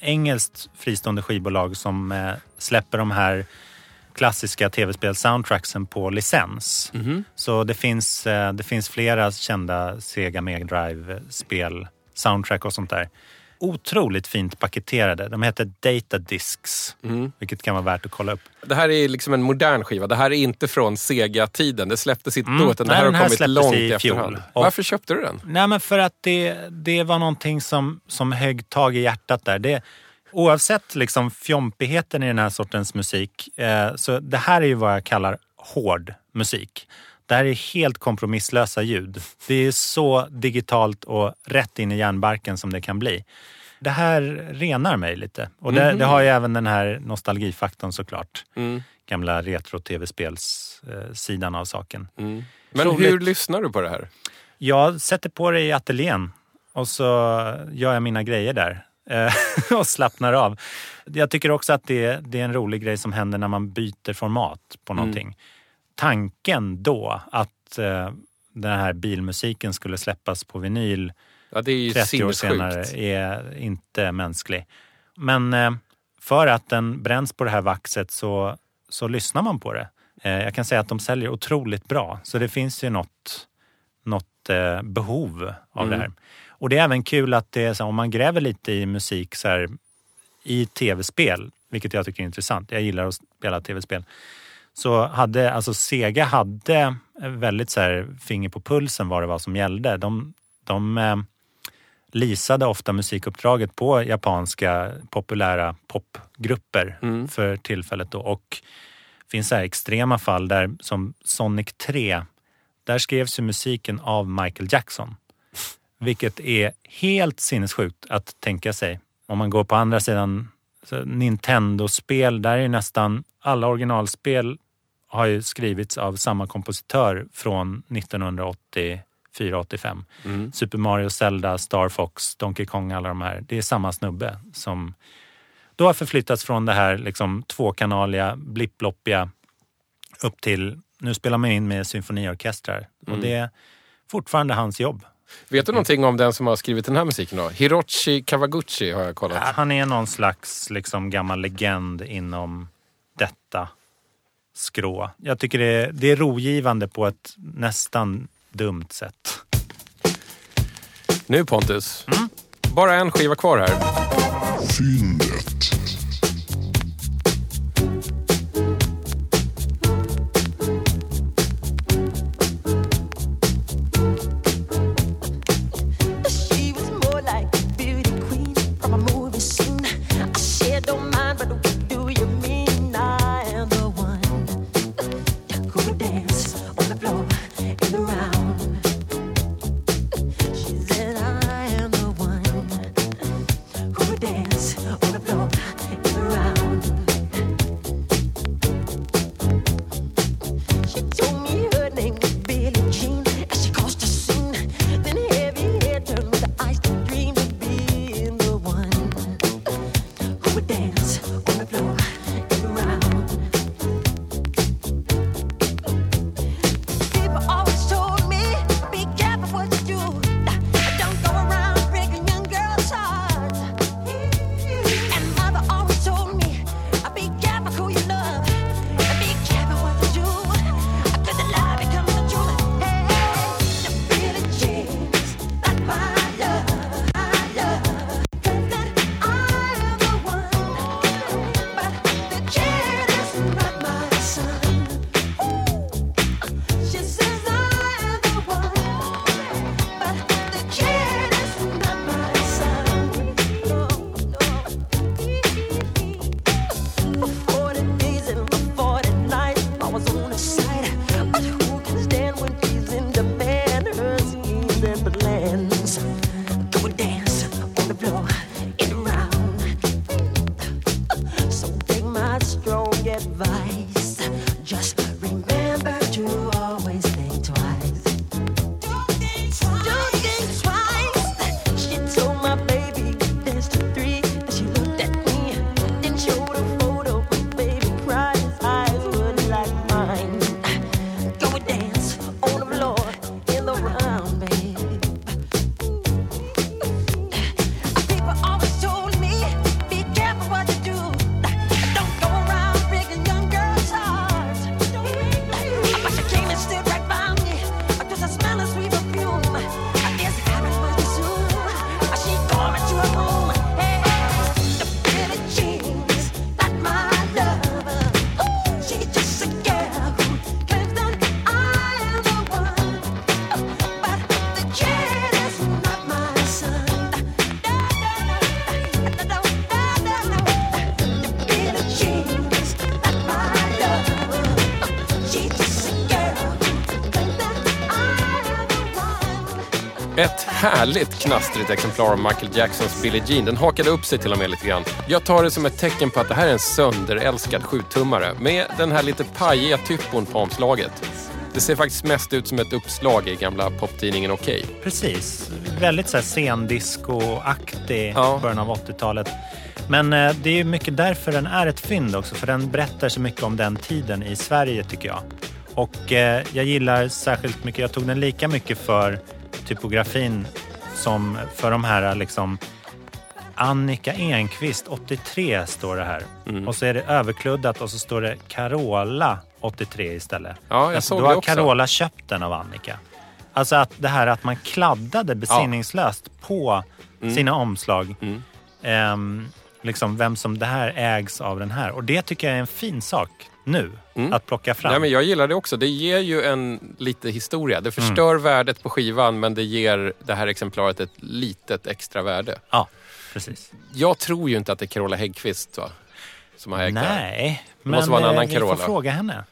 engelskt fristående skivbolag som eh, släpper de här klassiska tv-spels-soundtracksen på licens. Mhm. Så det finns, eh, det finns flera kända Sega Mega Drive-spel, soundtrack och sånt där. Otroligt fint paketerade. De heter Data Discs, Mm. vilket kan vara värt att kolla upp. Det här är liksom en modern skiva. Det här är inte från Sega-tiden. Det släpptes inte Mm. då, utan det Nej, här har den här kommit långt i efterhand. Och- Varför köpte du den? Nej, men för att det, det var någonting som, som högg tag i hjärtat där. Det, oavsett liksom fjompigheten i den här sortens musik, eh, så det här är ju vad jag kallar hård musik. Det här är helt kompromisslösa ljud. Det är så digitalt och rätt in i hjärnbarken som det kan bli. Det här renar mig lite. Och det, det har ju även den här nostalgifaktorn såklart. Gamla retro-tv-spelssidan av saken. Men Roligt. hur lyssnar du på det här? Jag sätter på det i ateljén och så gör jag mina grejer där eh, och slappnar av. Jag tycker också att det, det är en rolig grej som händer när man byter format på någonting. Tanken då att eh, den här bilmusiken skulle släppas på vinyl Ja, det är ju 30 år senare sinnessjukt. är inte mänsklig. Men eh, för att den bränns på det här vaxet så, så lyssnar man på det. Eh, jag kan säga att de säljer otroligt bra. Så det finns ju något, något eh, behov av Mm. det här. Och det är även kul att det är så, om man gräver lite i musik så här, i tv-spel, vilket jag tycker är intressant. Jag gillar att spela tv-spel. Så hade, alltså Sega hade väldigt så här, finger på pulsen vad det var som gällde. De, de eh, lisade ofta musikuppdraget på japanska populära popgrupper för tillfället. Då. Och det finns så här extrema fall där som Sonic 3. Där skrevs ju musiken av Michael Jackson. Vilket är helt sinnessjukt att tänka sig. Om man går på andra sidan Nintendo-spel, där är ju nästan alla originalspel har ju skrivits av samma kompositör från 1984-85. Super Mario, Zelda, Star Fox, Donkey Kong, alla de här. Det är samma snubbe som då har förflyttats från det här liksom tvåkanaliga, blipploppiga upp till, nu spelar man in med symfoniorkestrar. Och det är fortfarande hans jobb. Vet du någonting om den som har skrivit den här musiken då? Hiroshi Kawaguchi har jag kollat. Han är någon slags liksom, gammal legend inom detta skrå. Jag tycker det är, det är rogivande på ett nästan dumt sätt. Nu Pontus, bara en skiva kvar här. Fyndet. Härligt knastrigt exemplar av Michael Jacksons Billie Jean. Den hakade upp sig till och med lite grann. Jag tar det som ett tecken på att det här är en sönderälskad sjutummare med den här lite pajiga typon på omslaget. Det ser faktiskt mest ut som ett uppslag i gamla poptidningen Okej. Precis. Väldigt så här scendisco-aktig Ja. början av 80-talet. Men eh, det är ju mycket därför den är ett fynd också. För den berättar så mycket om den tiden i Sverige tycker jag. Och eh, jag gillar särskilt mycket, jag tog den lika mycket för typografin som för de här liksom Annika Enqvist 83 står det här. Mm. Och så är det överkluddat och så står det Carola 83 istället. Ja, jag Alltså, såg då har. Carola köpt den av Annika. Alltså att det här att man kladdade besinningslöst på Mm. sina omslag. Ehm, liksom vem som det här ägs av den här. Och det tycker jag är en fin sak nu att plocka fram. Nej, Mm. men jag gillar det också. Det ger ju en lite historia. Det förstör värdet på skivan men det ger det här exemplaret ett litet extra värde. Ja, precis. Jag tror ju inte att det är Carola Häggkvist va? som har ägt det här. Nej, måste men vara en eh, annan vi Carola. får fråga henne.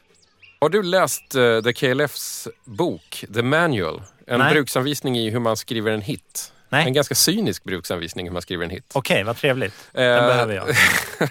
Har du läst uh, The KLFs bok The Manual? En Nej. bruksanvisning i hur man skriver en hit. Nej. En ganska cynisk bruksanvisning hur man skriver en hit. Okej, vad trevligt. Den Eh, behöver jag.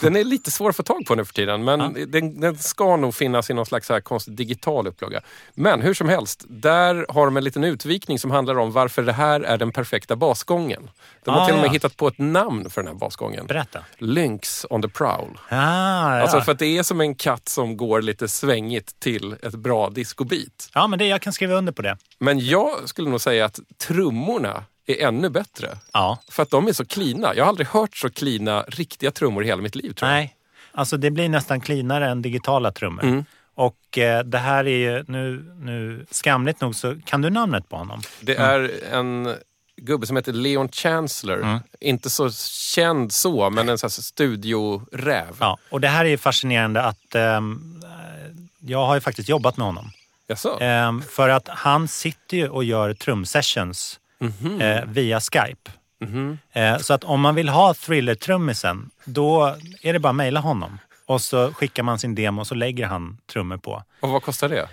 Den är lite svår att få tag på nu för tiden men den, den ska nog finnas i någon slags här konstig digital upplaga. Men hur som helst, där har de en liten utvikning som handlar om varför det här är den perfekta basgången. De har Ah, till och med ja. hittat på ett namn för den här basgången. Berätta. Lynx on the prowl. Ah, ja. Alltså för att det är som en katt som går lite svängigt till ett bra discobeat. ja, men det, jag kan skriva under på det. Men jag skulle nog säga att trummorna är ännu bättre. Ja. För att de är så klina. Jag har aldrig hört så klina riktiga trummor i hela mitt liv tror jag. Nej, alltså det blir nästan cleanare än digitala trummor. Mm. Och eh, det här är ju nu, nu skamligt nog så kan du namnet på honom? Det är en gubbe som heter Leon Chancellor. Mm. Inte så känd så, men en sån här studioräv. Ja, och det här är ju fascinerande att ehm, jag har ju faktiskt jobbat med honom. Jaså? Ehm, för att han sitter ju och gör trumsessions Mhm. eh, via Skype. Eh, så att om man vill ha thriller-trummisen, då är det bara att mejla honom. Och så skickar man sin demo och så lägger han trummor på. Och vad kostar det?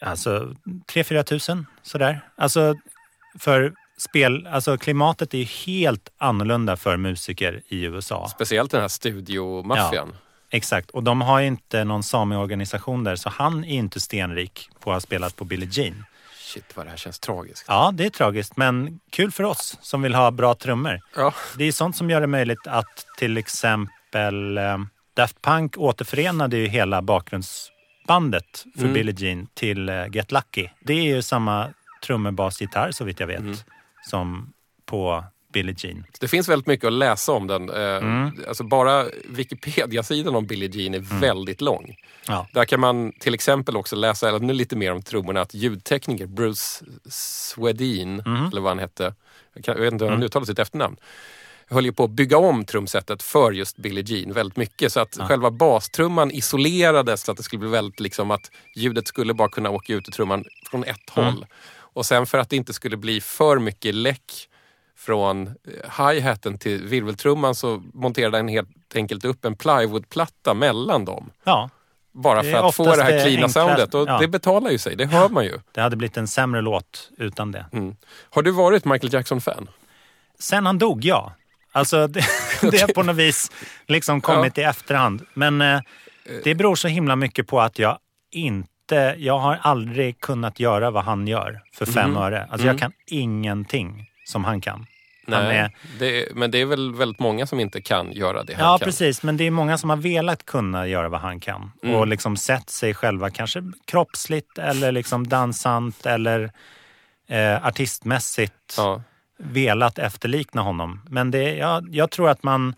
Alltså 3-4 tusen sådär. Alltså för spel, alltså klimatet är ju helt annorlunda för musiker i USA. Speciellt den här studiomaffian. Exakt, och de har ju inte någon sami-organisation där så han är inte stenrik på att ha spelat på Billie Jean. Shit vad det här känns tragiskt. Ja, det är tragiskt men kul för oss som vill ha bra trummor. Ja. Det är sånt som gör det möjligt att till exempel eh, Daft Punk återförenade ju hela bakgrundsbandet för Mm. Billie Jean till eh, Get Lucky. Det är ju samma trummor, bas, gitarr så vitt jag vet Mm. som på Billie Jean. Det finns väldigt mycket att läsa om den. Eh, Mm. Alltså bara Wikipedia-sidan om Billie Jean är väldigt lång. Ja. Där kan man till exempel också läsa ännu lite mer om trummorna. Att ljudtekniker Bruce Swedin, Mm. eller vad han hette, jag, vet inte hur han uttalar sitt efternamn, höll ju på att bygga om trumsetet för just Billie Jean väldigt mycket. Så att själva bastrumman isolerades så att det skulle bli väldigt liksom att ljudet skulle bara kunna åka ut ur trumman från ett Mm. håll. Och sen för att det inte skulle bli för mycket läck från eh, hi-haten till virveltrumman så monterade han helt enkelt upp en plywoodplatta mellan dem. ja, Bara för att få det här cleana soundet. Och ja. det betalar ju sig, det hör man ju. det hade blivit en sämre låt utan det. Mm. Har du varit Michael Jackson-fan? Sen han dog, ja. Alltså det, det har på något vis liksom kommit i efterhand. Men eh, det beror så himla mycket på att jag inte, jag har aldrig kunnat göra vad han gör för fem Mhm. öre. Alltså jag kan ingenting som han kan. Nej, är, det, men det är väl väldigt många som inte kan göra det han ja, kan. precis. Men det är många som har velat kunna göra vad han kan. Mm. Och liksom sett sig själva kanske kroppsligt eller liksom dansant eller eh, artistmässigt Ja. velat efterlikna honom. Men det, jag, jag tror att man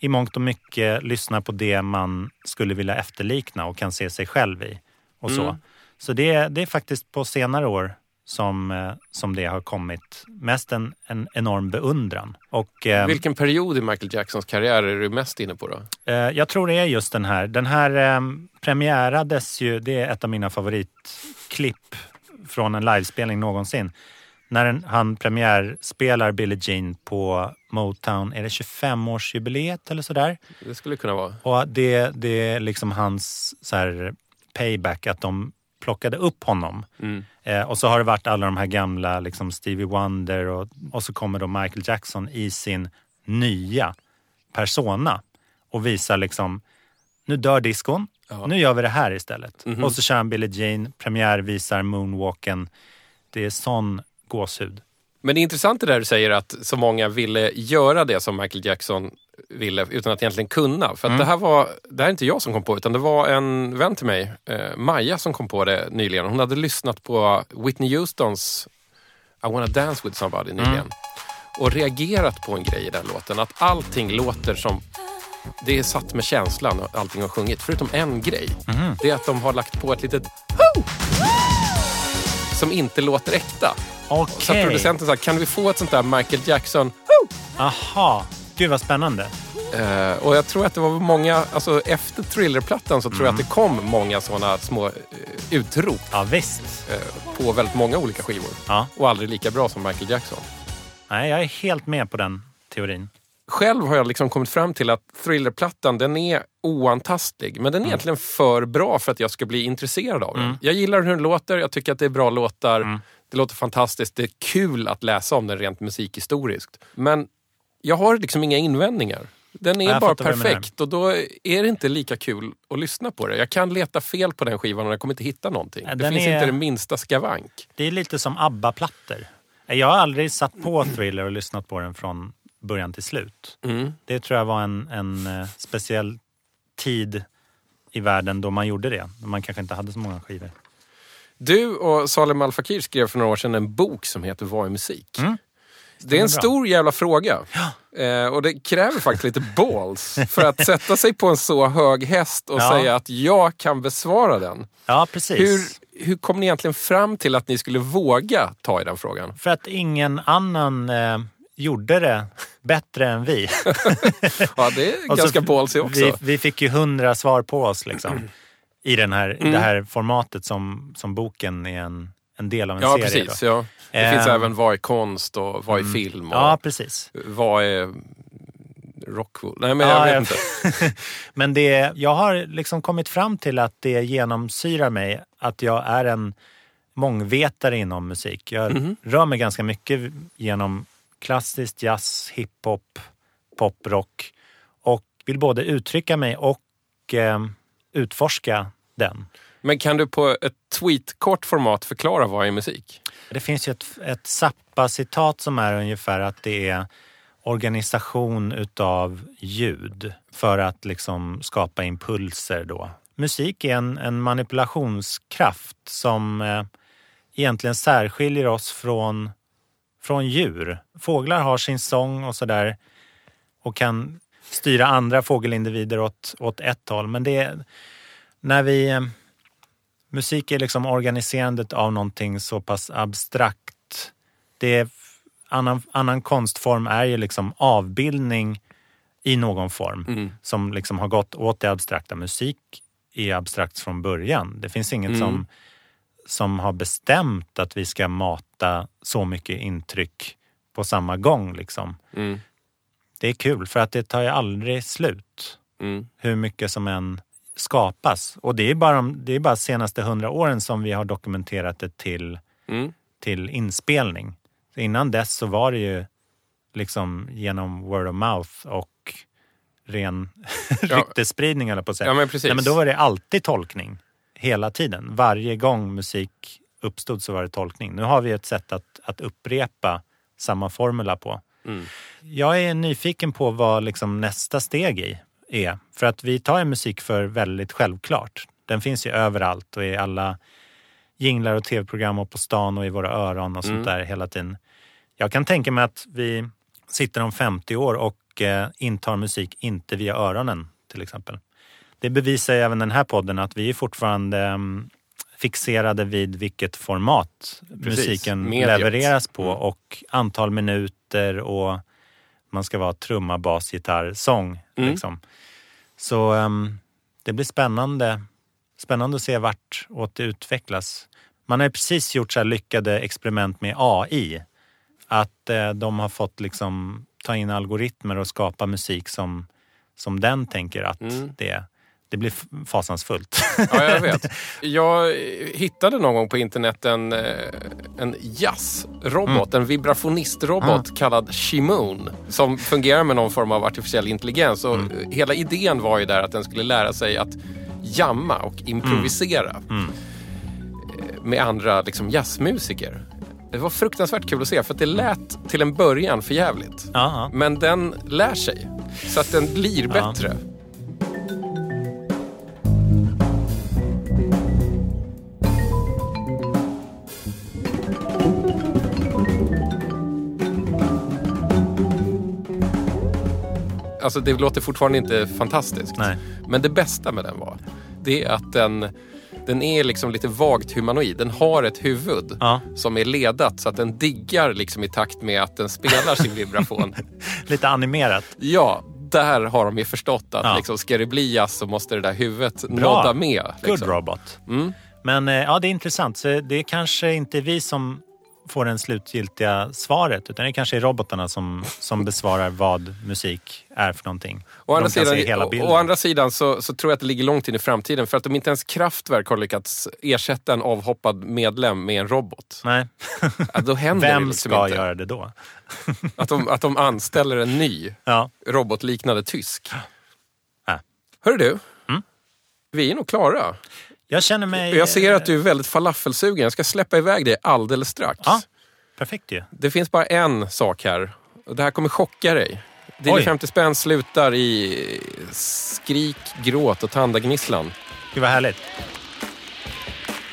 i mångt och mycket lyssnar på det man skulle vilja efterlikna och kan se sig själv i. Och så Mm. så det, det är faktiskt på senare år som, eh, som det har kommit mest en, en enorm beundran. Och, eh, Vilken period i Michael Jacksons karriär är du mest inne på då? Eh, jag tror det är just den här. Den här eh, premiärades ju, det är ett av mina favoritklipp från en livespelning någonsin. När den, han premiärspelar Billie Jean på Motown, är det 25-årsjubileet eller sådär? Det skulle kunna vara. Och det, det är liksom hans så här, payback, att de plockade upp honom. Eh, och så har det varit alla de här gamla, liksom Stevie Wonder och, och så kommer då Michael Jackson i sin nya persona och visar liksom, nu dör diskon, nu gör vi det här istället. Och så kör han Billie Jean, premiärvisar Moonwalken. Det är sån gåshud. Men det är intressant det där du säger att så många ville göra det som Michael Jackson ville utan att egentligen kunna. För att det här var, det här är inte jag som kom på utan det var en vän till mig, eh, Maja, som kom på det nyligen. Hon hade lyssnat på Whitney Houstons I wanna dance with somebody nyligen. Och reagerat på en grej i den låten. Att allting låter som det är satt med känslan och allting har sjungit. Förutom en grej. Det är att de har lagt på ett litet Ho! som inte låter äkta. Så att Okej. producenten sa, kan vi få ett sånt där Michael Jackson Ho! Aha, gud vad spännande. Eh, och jag tror att det var många, alltså efter Thriller-plattan så tror jag att det kom många sådana små eh, utrop Ja visst. eh, på väldigt många olika skivor. Ja. Och aldrig lika bra som Michael Jackson. Nej, jag är helt med på den teorin. Själv har jag liksom kommit fram till att Thriller-plattan den är oantastlig. Men den är egentligen för bra för att jag ska bli intresserad av den. Jag gillar hur den låter, jag tycker att det är bra låtar. Det låter fantastiskt, det är kul att läsa om den rent musikhistoriskt. Men jag har liksom inga invändningar. Den är Jag bara perfekt och då är det inte lika kul att lyssna på det. Jag kan leta fel på den skivan och jag kommer inte hitta någonting. Ja, det den finns är- inte det minsta skavank. Det är lite som ABBA-plattor. Jag har aldrig satt på Thriller och lyssnat på den från början till slut. Mm. Det tror jag var en, en eh, speciell tid i världen då man gjorde det. Man kanske inte hade så många skivor. Du och Salem Al Fakir skrev för några år sedan en bok som heter Vad är musik? Det är en stor jävla fråga. Eh, och det kräver faktiskt lite balls för att sätta sig på en så hög häst och Ja. säga att jag kan besvara den. Ja, precis. Hur, hur kom ni egentligen fram till att ni skulle våga ta i den frågan? För att ingen annan eh, gjorde det bättre än vi. Ja, det är ganska ballsy också. Vi, vi fick ju hundra svar på oss liksom. I den här, i det här formatet som, som boken är en, en del av en ja, serie. precis. Då. Ja. Det Eh, finns även vad är konst och vad är film och Ja, precis. vad är rockwool. Nej, men jag Ja, vet jag- inte. Men det, jag har liksom kommit fram till att det genomsyrar mig att jag är en mångvetare inom musik. Jag Mhm. rör mig ganska mycket genom klassiskt jazz, hiphop, pop, rock och vill både uttrycka mig och eh, utforska den. Men kan du på ett tweetkort format förklara vad är musik? Det finns ju ett, ett Zappa-citat som är ungefär att det är organisation utav ljud för att liksom skapa impulser då. Musik är en, en manipulationskraft som eh, egentligen särskiljer oss från, från djur. Fåglar har sin sång och sådär och kan styra andra fågelindivider åt, åt ett håll. Men det är när vi eh, Musik är liksom organiserandet av någonting så pass abstrakt. Det är, annan, annan konstform är ju liksom avbildning i någon form som liksom har gått åt det abstrakta. Musik är abstrakt från början. Det finns inget som, som har bestämt att vi ska mata så mycket intryck på samma gång. Liksom. Mm. Det är kul för att det tar ju aldrig slut Mm. hur mycket som än skapas. Och det är bara de det är bara senaste hundra åren som vi har dokumenterat det till, Mm. till inspelning. Så innan dess så var det ju liksom genom word of mouth och ren ryktesspridning eller på att säga. Ja, men precis. Nej, men då var det alltid tolkning. Hela tiden. Varje gång musik uppstod så var det tolkning. Nu har vi ett sätt att, att upprepa samma formula på. Jag är nyfiken på vad liksom nästa steg i är. För att vi tar musik för väldigt självklart. Den finns ju överallt och i alla jinglar och tv-program och på stan och i våra öron och sånt där hela tiden. Jag kan tänka mig att vi sitter om 50 år och eh, intar musik inte via öronen till exempel. Det bevisar ju även den här podden att vi är fortfarande mm, fixerade vid vilket format musiken mediet. Mm. levereras på och antal minuter och man ska vara trumma, bas, gitarr, sång. Mm. Liksom. Så ehm, det blir spännande, spännande att se vart åt det utvecklas. Man har ju precis gjort så här lyckade experiment med AI. Att eh, de har fått liksom ta in algoritmer och skapa musik som, som den tänker att Mm. det är. Det blir fasansfullt. Ja, jag vet. Jag hittade någon gång på internet en, eh, en jazzrobot, en vibrafonistrobot kallad Shimoon som fungerar med någon form av artificiell intelligens. Och eh, Hela idén var ju där att den skulle lära sig att jamma och improvisera eh, med andra liksom, jazzmusiker. Det var fruktansvärt kul att se för att det lät till en början för jävligt. Men den lär sig så att den blir bättre. Alltså det låter fortfarande inte fantastiskt. Nej. Men det bästa med den var, det är att den, den är liksom lite vagt humanoid. Den har ett huvud Ja. som är ledat så att den diggar liksom i takt med att den spelar sin vibrafon. Lite animerat. Ja, där har de ju förstått att Ja. liksom, ska det bli jazz så måste det där huvudet nodda med. Good Liksom. robot. Mm. Men eh, ja, det är intressant. Så det är kanske inte vi som får det slutgiltiga svaret utan det kanske är robotarna som, som besvarar vad musik är för någonting. Å andra, sidan, å, å andra sidan så, så tror jag att det ligger långt in i framtiden för att om inte ens Kraftwerk har lyckats ersätta en avhoppad medlem med en robot, Nej. ja, då händer det Vem liksom ska inte. göra det då? Att de, att de anställer en ny Ja. robotliknande tysk. Ja. Hör du, Mm. vi är nog klara. Jag känner mig... Jag ser att du är väldigt falafelsugen. Jag ska släppa iväg dig alldeles strax. Ja. Perfekt ju. Det finns bara en sak här. Det här kommer chocka dig. Dina Oj. 50 spänn slutar i skrik, gråt och tandagnisslan. Gud vad härligt.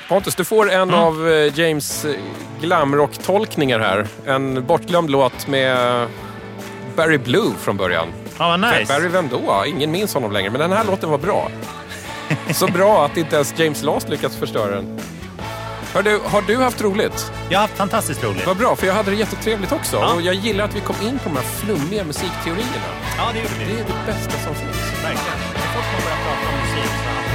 Pontus, du får en Mm. av eh, James eh, glamrock-tolkningar här. En bortglömd låt med Barry Blue från början. Ja, vad nice. Barry vem då? Ingen minns honom längre, men den här låten var bra. Så bra att inte ens James Last lyckats förstöra den. Hör du, har du haft roligt? Jag har haft fantastiskt roligt. Vad bra, för jag hade det jättetrevligt också. Ja. Och jag gillar att vi kom in på de här flummiga musikteorierna. Ja, det gjorde Det vi. är det bästa som finns. Verkligen. Så fort man börjar prata om musik så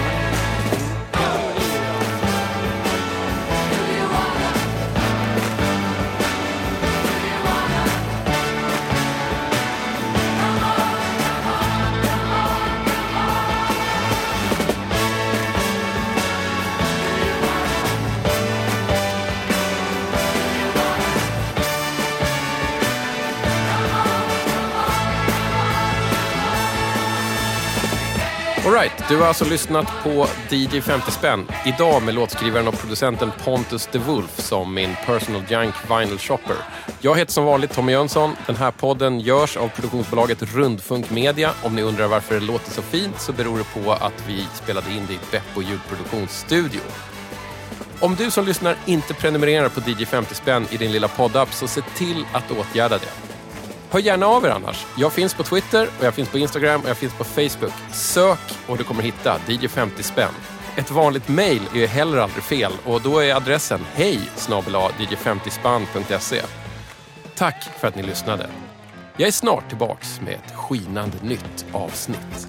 Alright, du har alltså lyssnat på DJ 50 spänn. Idag med låtskrivaren och producenten Pontus de Wolf som min personal junk vinyl shopper. Jag heter som vanligt Tommy Jönsson. Den här podden görs av produktionsbolaget Rundfunk Media. Om ni undrar varför det låter så fint så beror det på att vi spelade in det i Beppo ljudproduktionsstudio. Om du som lyssnar inte prenumererar på DJ 50 spänn i din lilla poddapp så se till att åtgärda det. Hör gärna av er annars. Jag finns på Twitter, och jag finns på Instagram och jag finns på Facebook. Sök och du kommer hitta DJ 50 spänn. Ett vanligt mejl är ju heller aldrig fel och då är adressen hej dj50spann.se. Tack för att ni lyssnade. Jag är snart tillbaks med ett skinande nytt avsnitt.